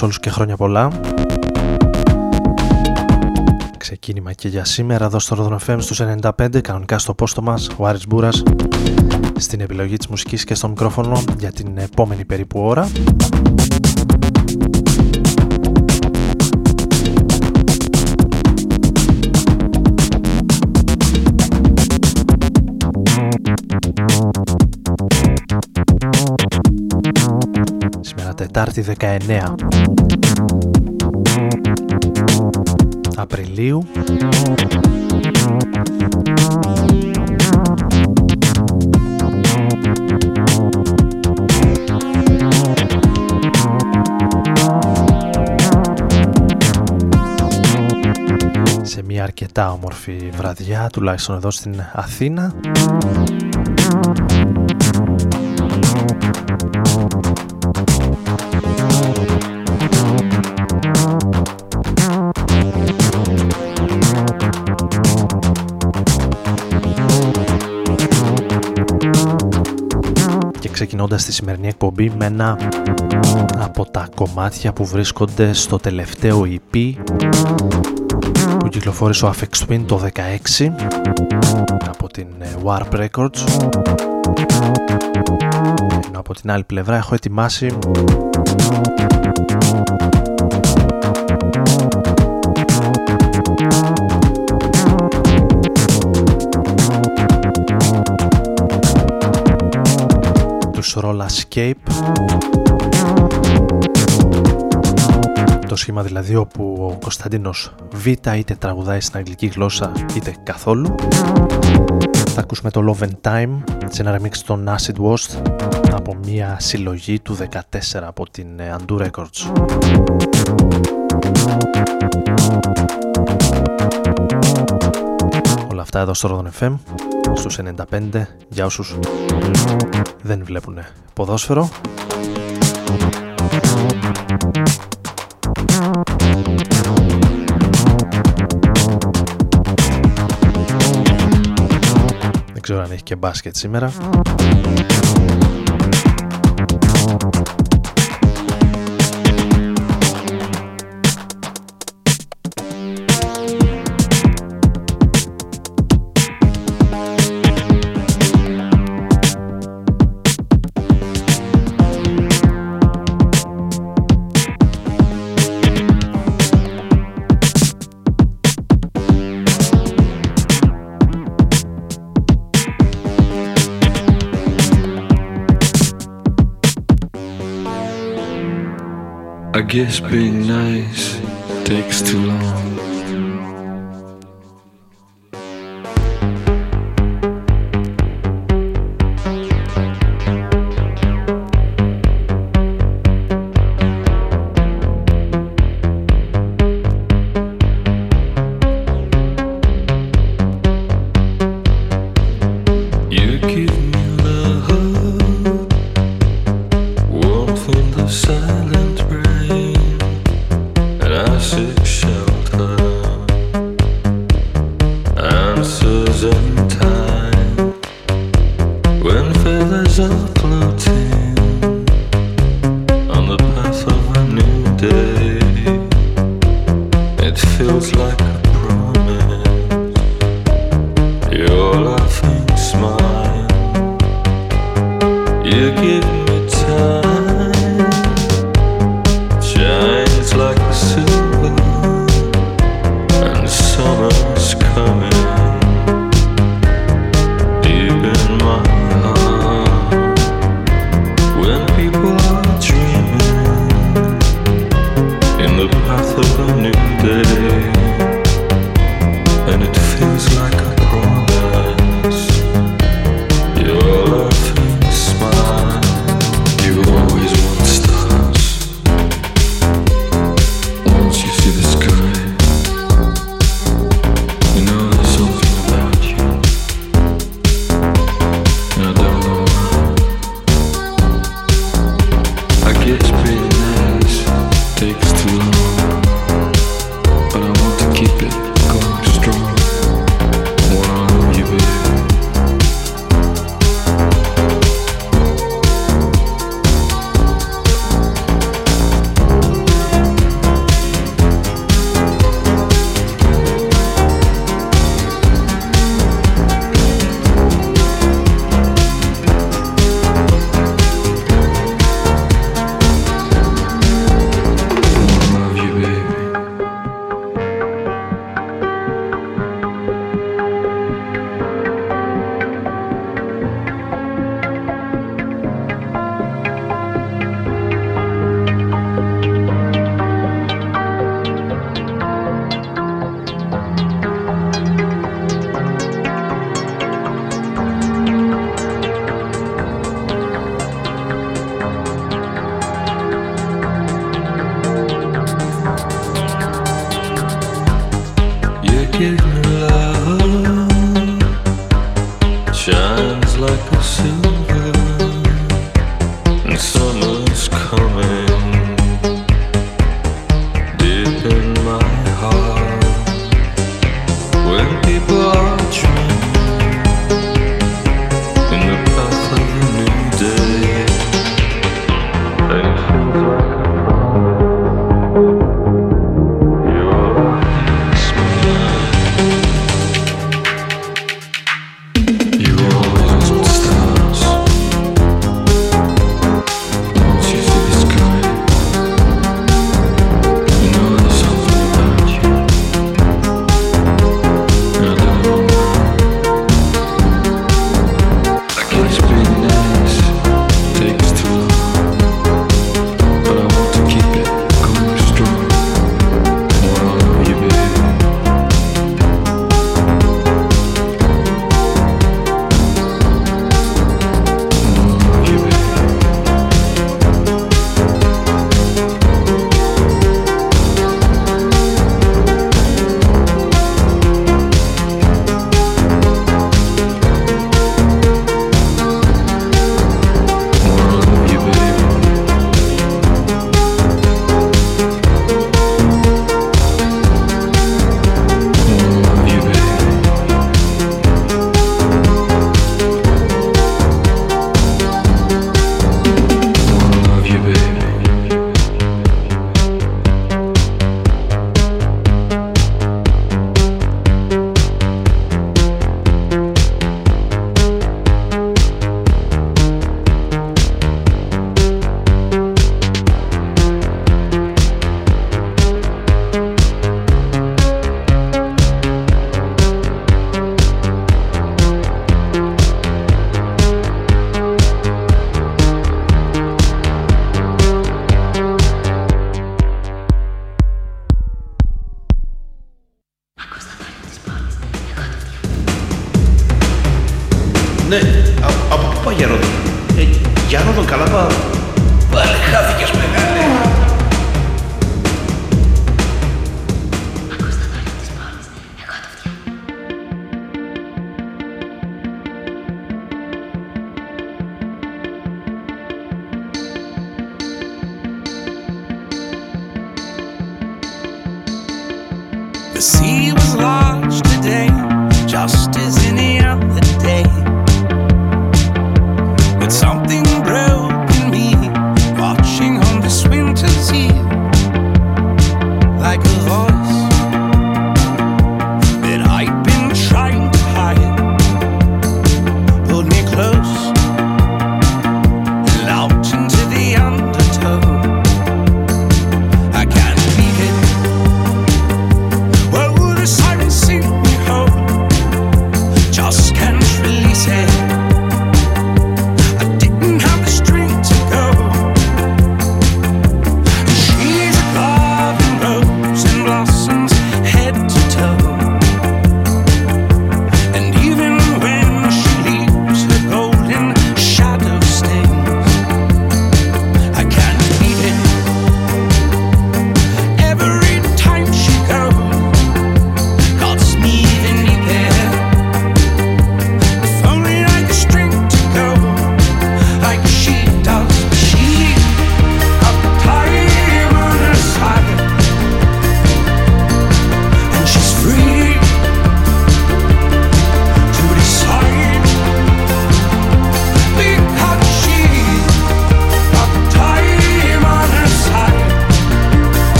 Σε όλους και χρόνια πολλά. Ξεκίνημα και για σήμερα εδώ στο Rodon FM στους 95, κανονικά στο πόστο μας, ο Άρης Μπούρας, στην επιλογή της μουσικής και στο μικρόφωνο για την επόμενη περίπου ώρα. Τετάρτη 19 Απριλίου. Σε μια αρκετά όμορφη βραδιά τουλάχιστον εδώ στην Αθήνα ξεκινώντας τη σημερινή εκπομπή με ένα από τα κομμάτια που βρίσκονται στο τελευταίο EP που κυκλοφόρησε ο Afex Twin το 16 από την ε, Warp Records. Ενώ από την άλλη πλευρά έχω ετοιμάσει Roll Escape. Το σχήμα δηλαδή όπου ο Κωνσταντίνος Β είτε τραγουδάει στην αγγλική γλώσσα είτε καθόλου. Θα ακούσουμε το Love and Time σε ένα remix των Acid Wash από μια συλλογή του 14 από την Andu Records Όλα αυτά εδώ στο Rodon FM στους 95 για όσους δεν βλέπουν ποδόσφαιρο. Δεν ξέρω αν έχει και μπάσκετ σήμερα. It's been. thousand when feathers are blown.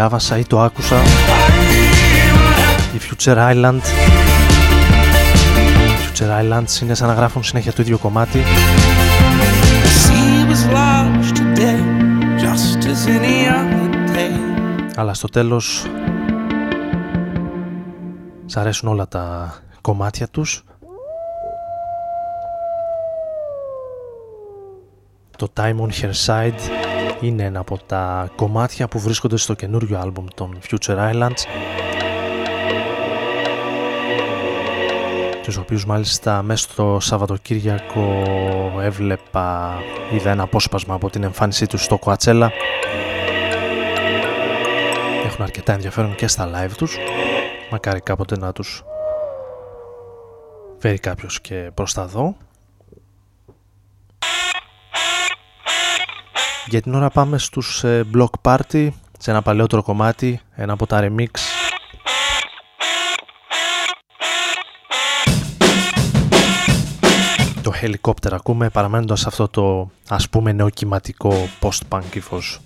Διάβασα ή το άκουσα. Η Future Island. Future Islands είναι σαν να γράφουν συνέχεια το ίδιο κομμάτι. Αλλά στο τέλος Σ' αρέσουν όλα τα κομμάτια τους. Το Time on Her Side είναι ένα από τα κομμάτια που βρίσκονται στο καινούριο άλμπουμ των Future Islands τους οποίους μάλιστα μέσα στο Σαββατοκύριακο έβλεπα, είδα ένα απόσπασμα από την εμφάνισή τους στο Coachella. Έχουν αρκετά ενδιαφέρον και στα live τους. Μακάρι κάποτε να τους φέρει κάποιος και προς τα δω Για την ώρα πάμε στους ε, Block Party σε ένα παλαιότερο κομμάτι, ένα από τα remix Το helicopter ακούμε παραμένοντας αυτό το ας πούμε νεοκυματικό post-punk ύφος.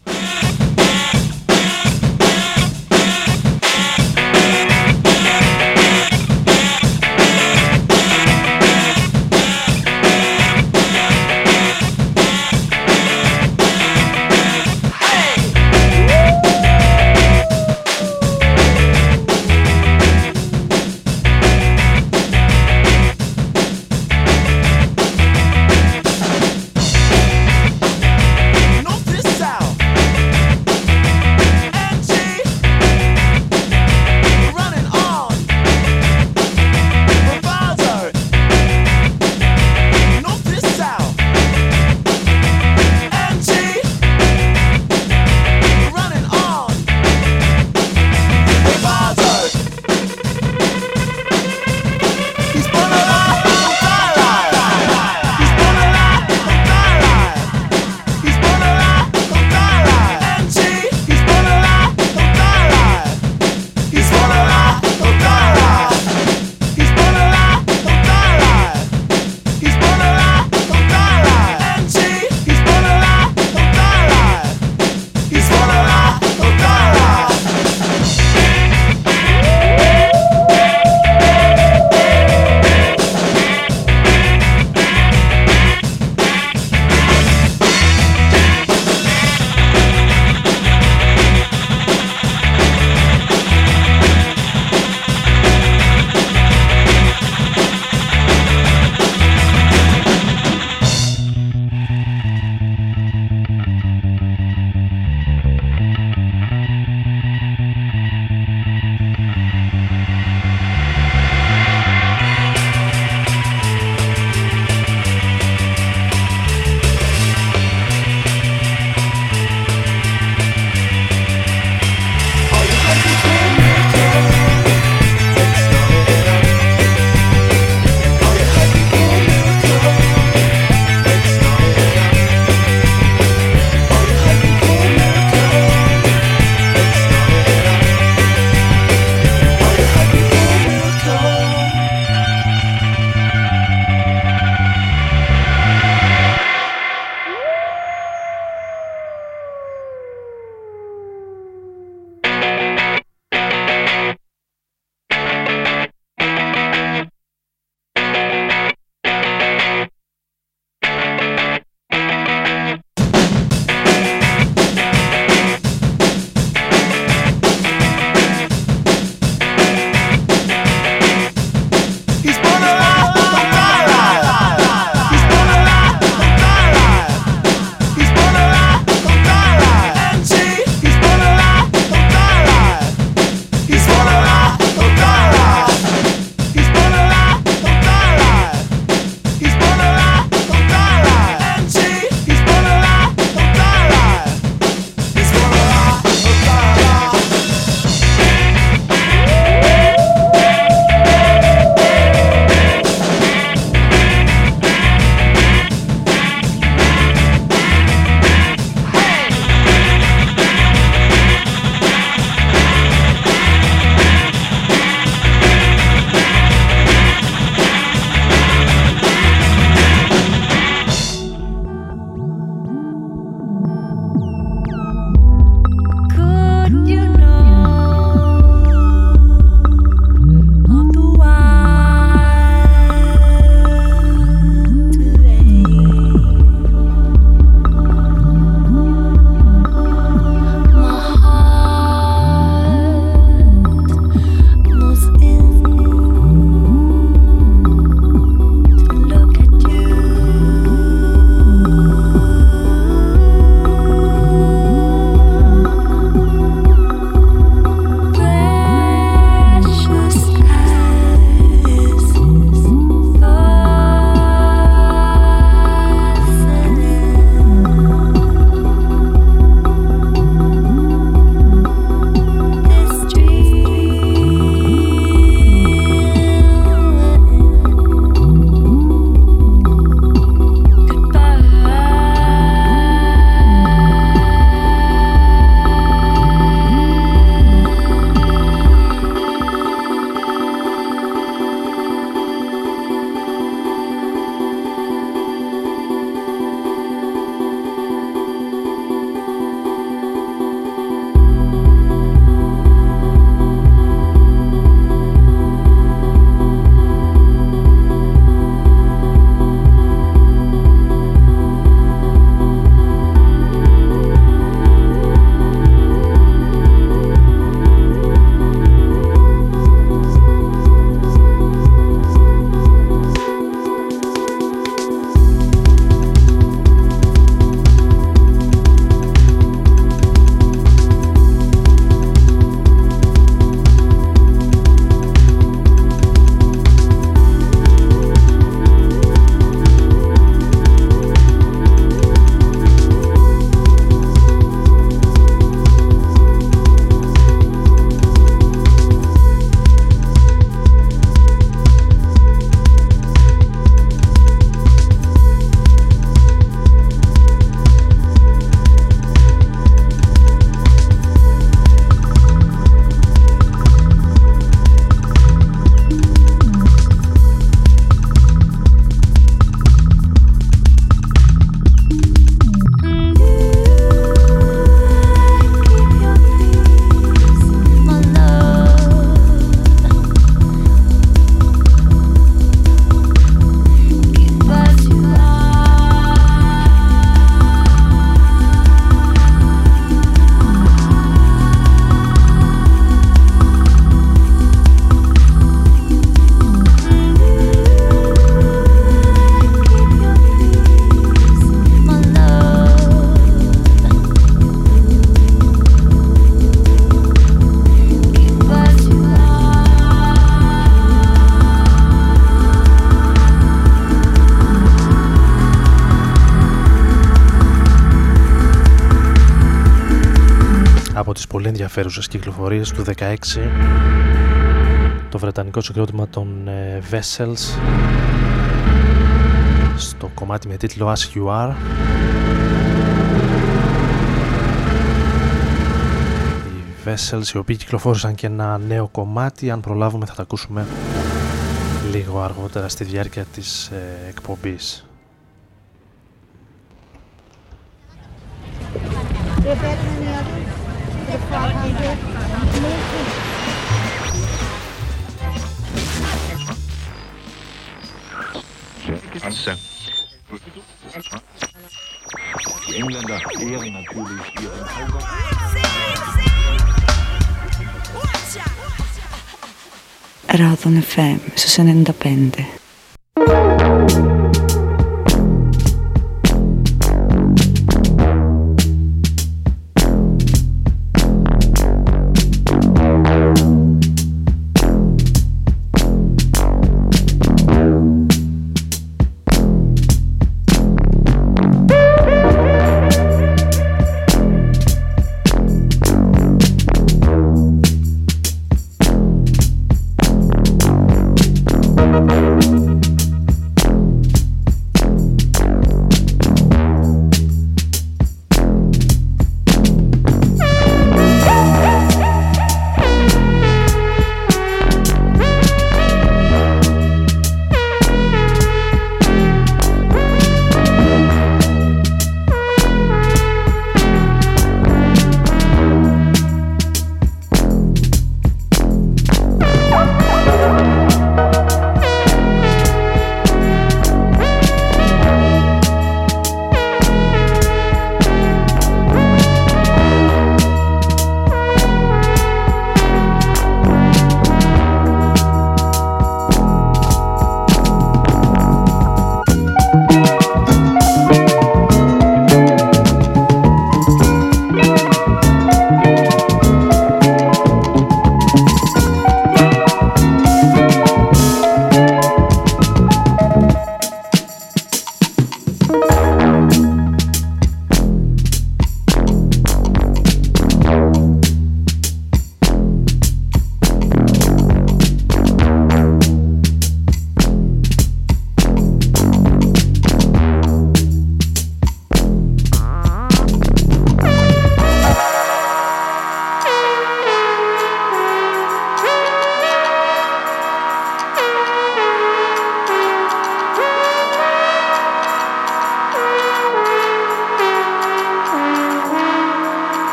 Ενδιαφέρουσες κυκλοφορίες του 16 το βρετανικό συγκρότημα των ε, Vessels. Στο κομμάτι με τίτλο As You Are. Οι Vessels οι οποίοι κυκλοφόρησαν και ένα νέο κομμάτι. Αν προλάβουμε θα τα ακούσουμε λίγο αργότερα στη διάρκεια της ε, εκπομπής Ganze. Die Engländer ehren natürlich ihren Kaiser. Radon FM su 95.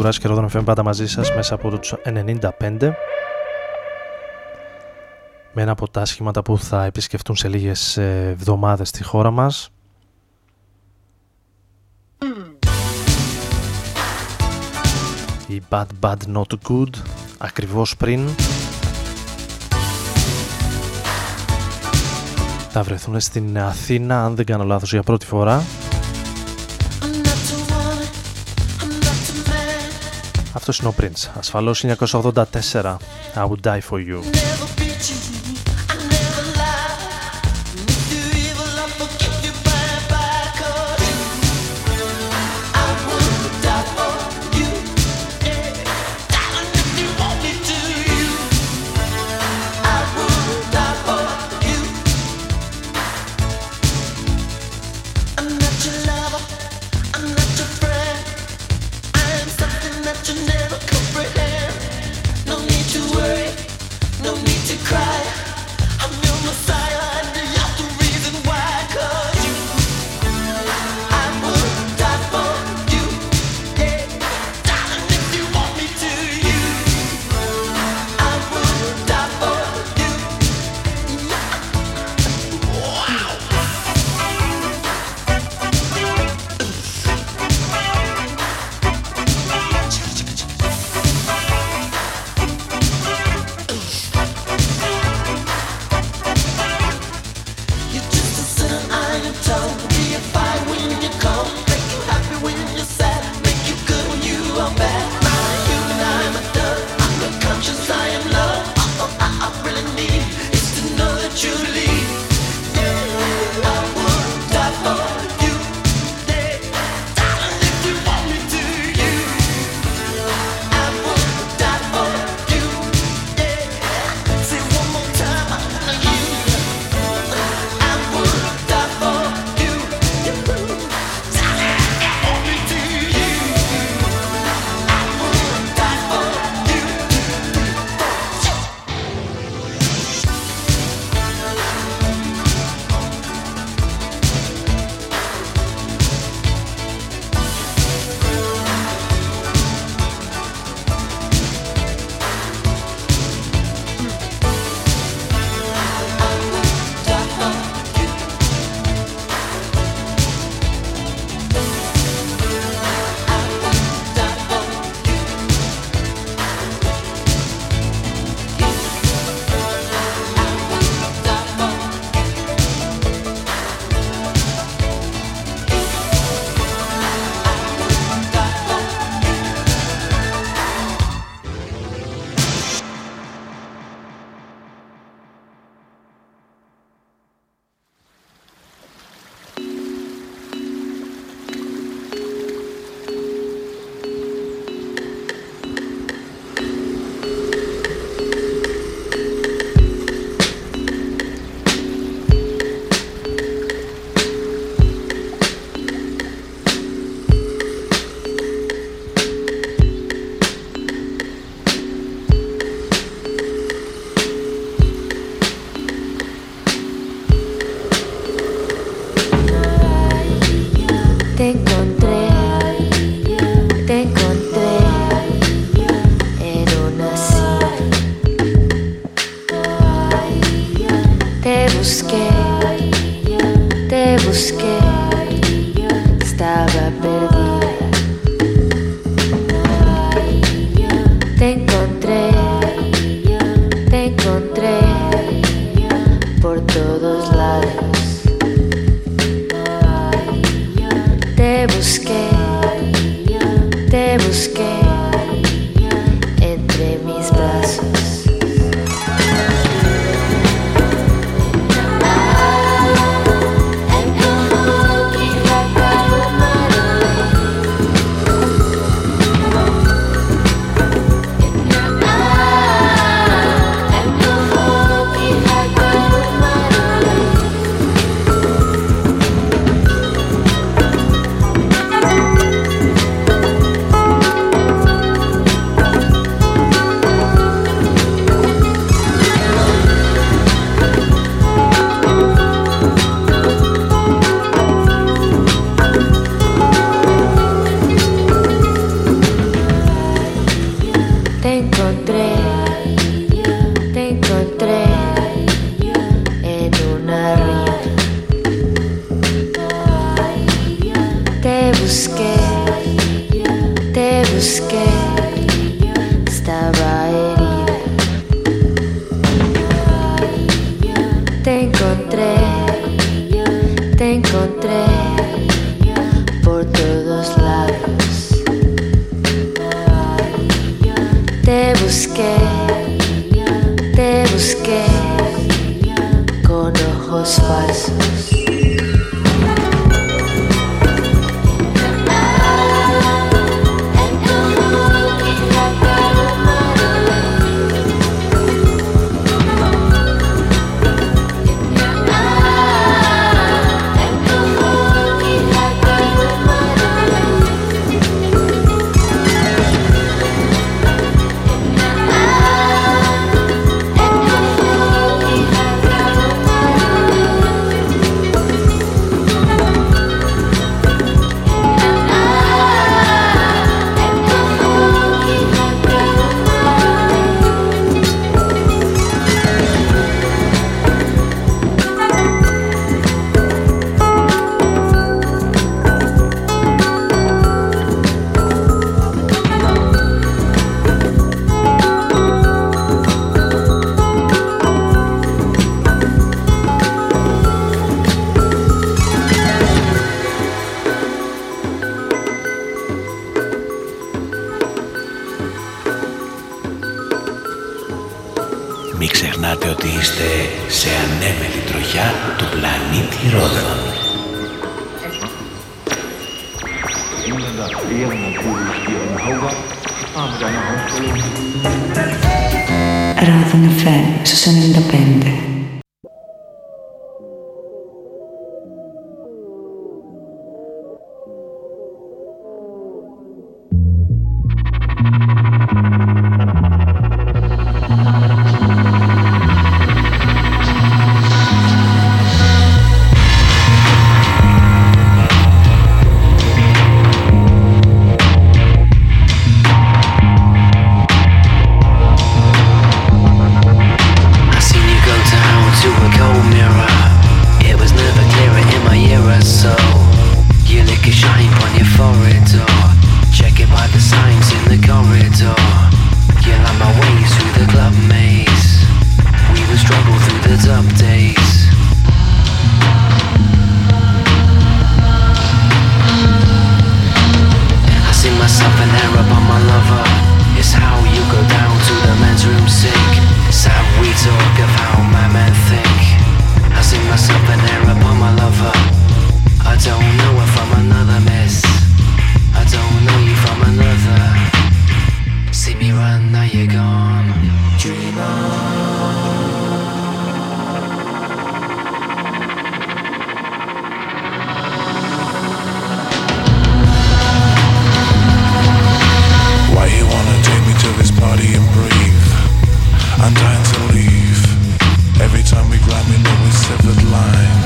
Άρης Μπούρας και Ρόδον FM πάντα μαζί σας μέσα από τους 95 με ένα από τα σχήματα που θα επισκεφτούν σε λίγες ε, εβδομάδες στη χώρα μας. Η Bad Bad Not Good ακριβώς πριν. Θα βρεθούν στην Αθήνα αν δεν κάνω λάθος για πρώτη φορά Αυτός είναι ο Prince. Ασφαλώς 1984. I would die for you. te busqué, te busqué. shine your door. By the signs in the corridor. You my through the club maze. We struggle through the days. I see myself an error upon my lover. It's how you go down to the men's room sink. We talk of how my men think. I see myself by my lover. I don't know her from another mess. I don't know you from another. See me run, now you're gone. Why you wanna take me to this party and breathe? I'm dying to leave. Every time we grind, we know severed line.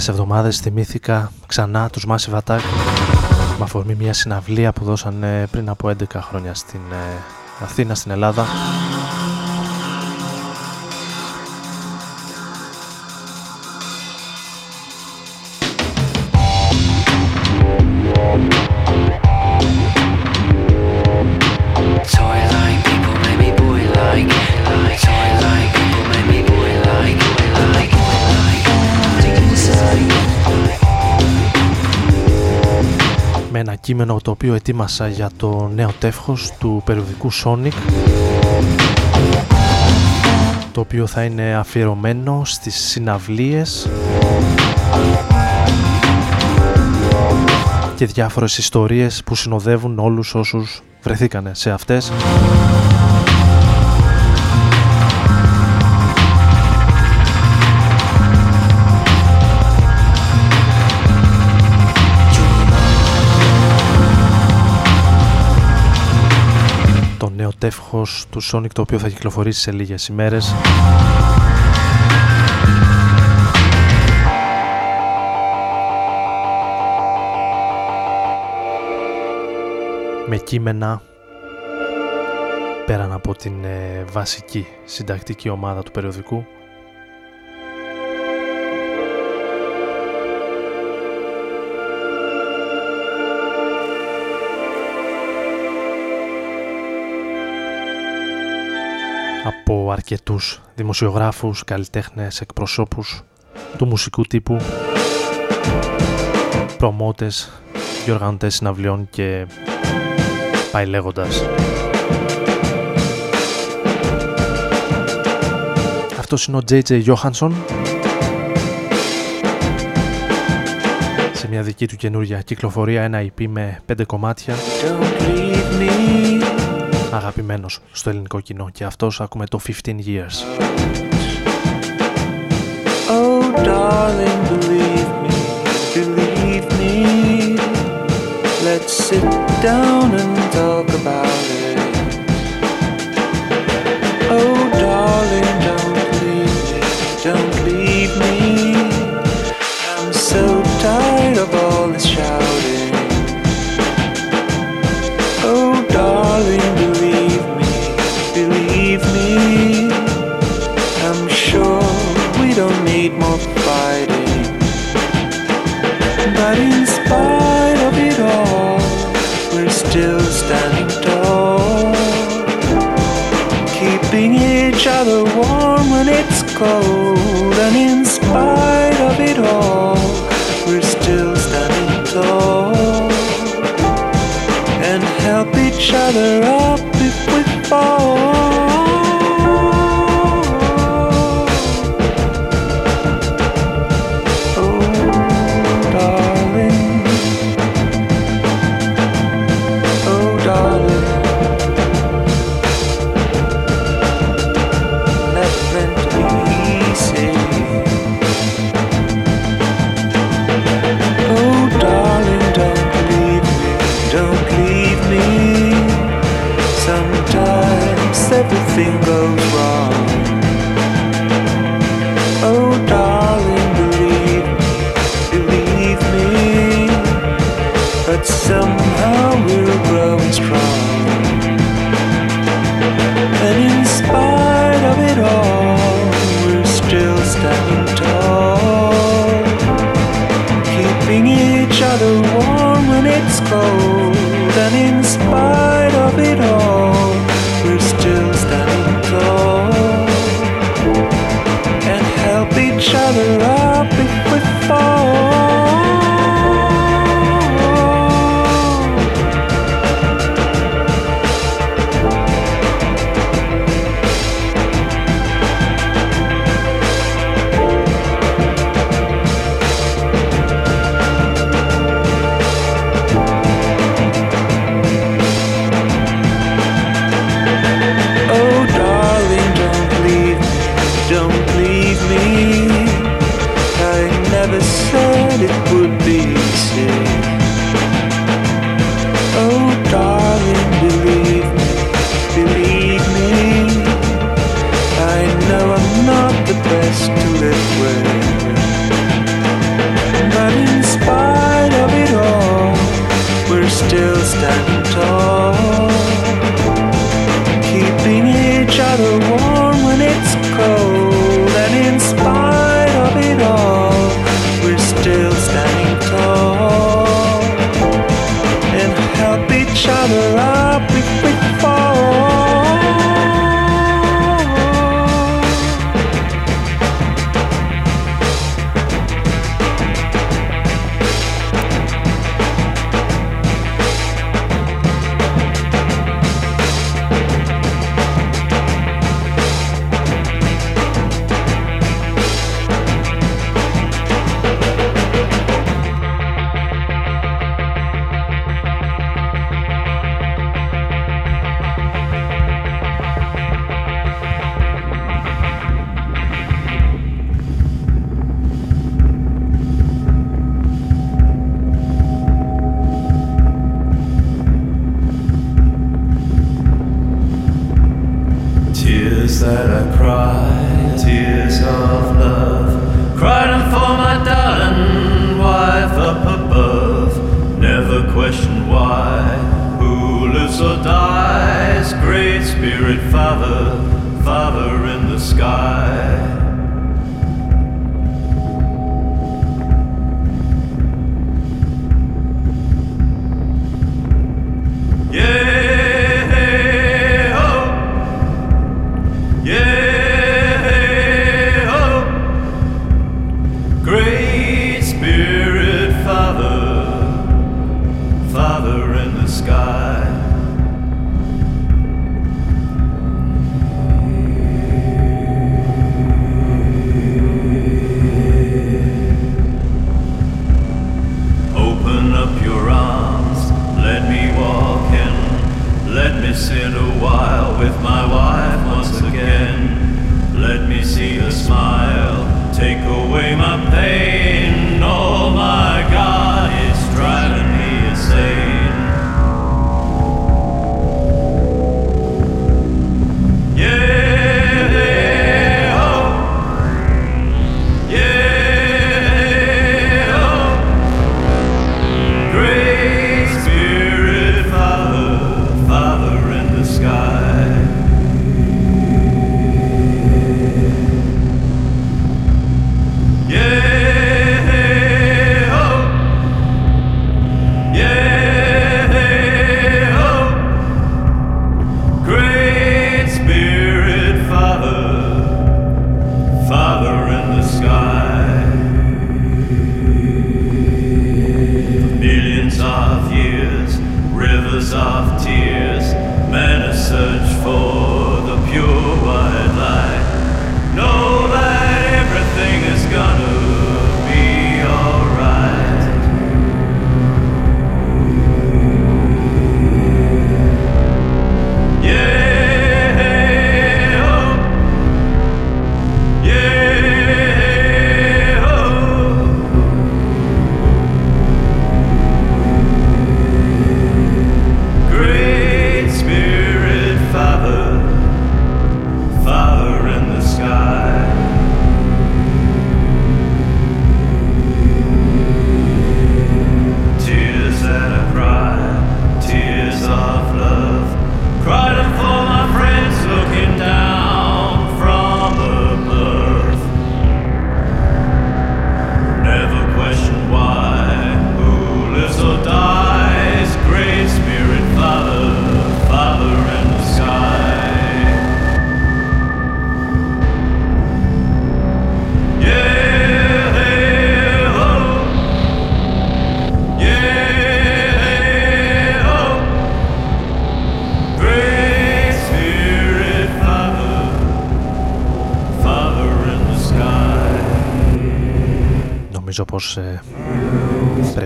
Τελευταίες εβδομάδες. Θυμήθηκα ξανά τους Massive Attack με αφορμή μια συναυλία που δώσανε πριν από 11 χρόνια στην ε, Αθήνα, στην Ελλάδα κείμενο το οποίο ετοίμασα για το νέο τεύχος του περιοδικού Sonic το οποίο θα είναι αφιερωμένο στις συναυλίες και διάφορες ιστορίες που συνοδεύουν όλους όσους βρεθήκανε σε αυτές τεύχος του Sonic το οποίο θα κυκλοφορήσει σε λίγες ημέρες. Με κείμενα πέραν από την ε, βασική συντακτική ομάδα του περιοδικού από αρκετούς δημοσιογράφους, καλλιτέχνες, εκπροσώπους του μουσικού τύπου, προμότες, διοργανωτές συναυλιών και πάει λέγοντας. Αυτός είναι ο JJ Johansson σε μια δική του καινούργια κυκλοφορία ένα EP με πέντε κομμάτια αγαπημένος στο ελληνικό κοινό και αυτός ακούμε το 15 Years. Oh darling, believe me, believe me Let's sit down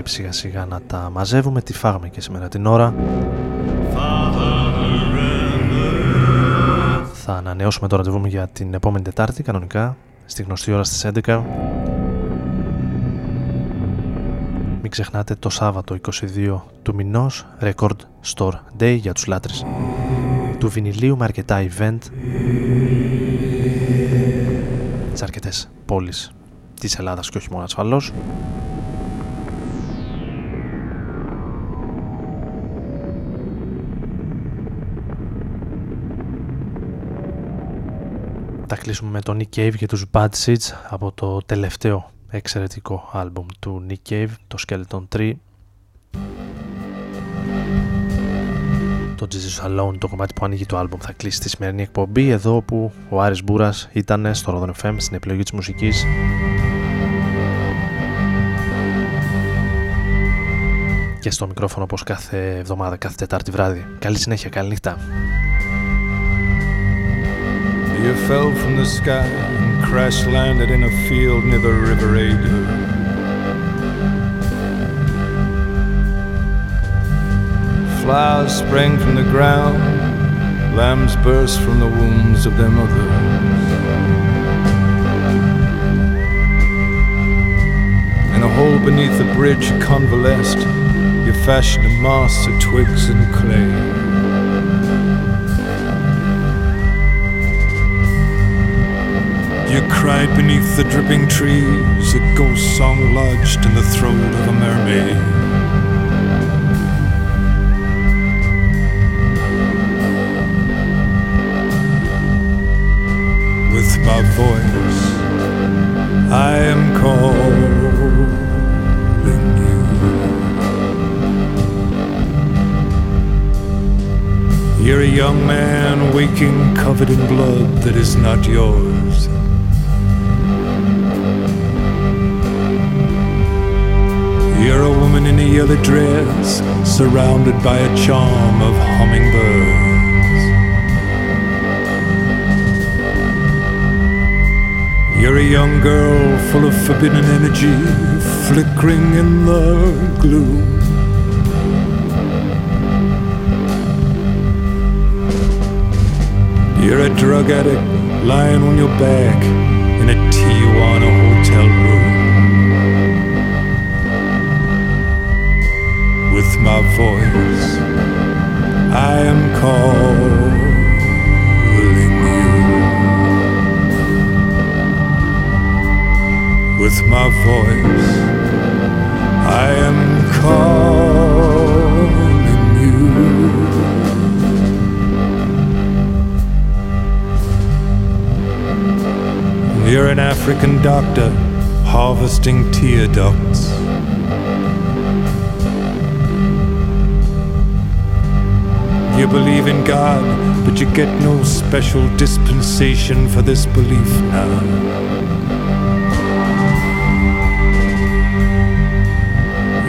σιγά σιγά να τα μαζεύουμε. Τι φάγαμε και σήμερα την ώρα. Θα ανανεώσουμε το ραντεβού για την επόμενη Τετάρτη κανονικά στη γνωστή ώρα στις 11. Μην ξεχνάτε το Σάββατο 22 του μηνός Record Store Day για τους λάτρες του βινιλίου με αρκετά event. Τι αρκετές. πόλεις της Ελλάδας και όχι μόνο ασφαλώς. Θα κλείσουμε με τον Nick Cave και τους Bad Seeds από το τελευταίο εξαιρετικό άλμπουμ του Nick Cave, το Skeleton 3. Το Jesus Alone, το κομμάτι που ανοίγει το άλμπουμ, θα κλείσει τη σημερινή εκπομπή εδώ που ο Άρης Μπούρας ήταν στο Rodon FM στην επιλογή της μουσικής. Και στο μικρόφωνο όπως κάθε εβδομάδα, κάθε Τετάρτη βράδυ. Καλή συνέχεια, καλή νύχτα. You fell from the sky and crash landed in a field near the River Ada. Flowers sprang from the ground, lambs burst from the wombs of their mothers. In a hole beneath the bridge you convalesced, mass of twigs and clay. You cried beneath the dripping trees, a ghost song lodged in the throat of a mermaid. With my voice, I am calling You're a young man waking covered in blood that is not yours. You're a woman in a yellow dress, surrounded by a charm of hummingbirds. You're a young girl full of forbidden energy, flickering in the gloom. You're a drug addict lying on your back in a Tijuana hotel room. with my voice. I am calling you. With my voice, I am calling You're an African doctor harvesting tear ducts. You believe in God, but you get no special dispensation for this belief now.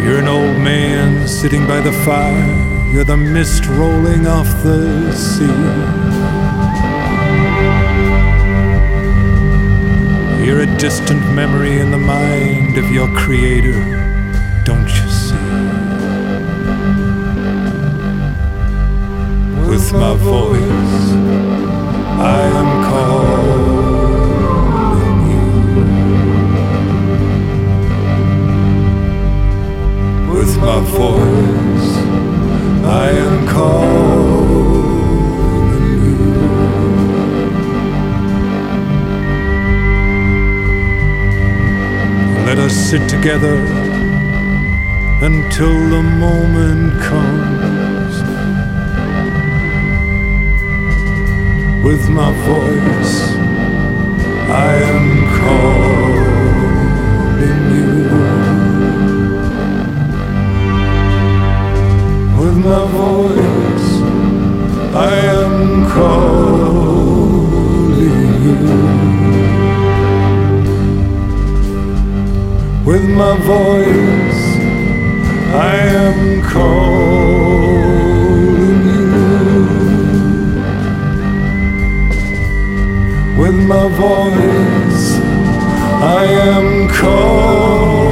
You're an old man sitting by the fire, you're the mist rolling off the sea. You're a distant memory in the mind of your creator, don't you see? with my voice. I am calling you. With my voice, I am calling Let us sit together until the moment comes. with my voice. I am calling you. With my voice, I am calling you. With my voice, I am calling you. with my voice I am calling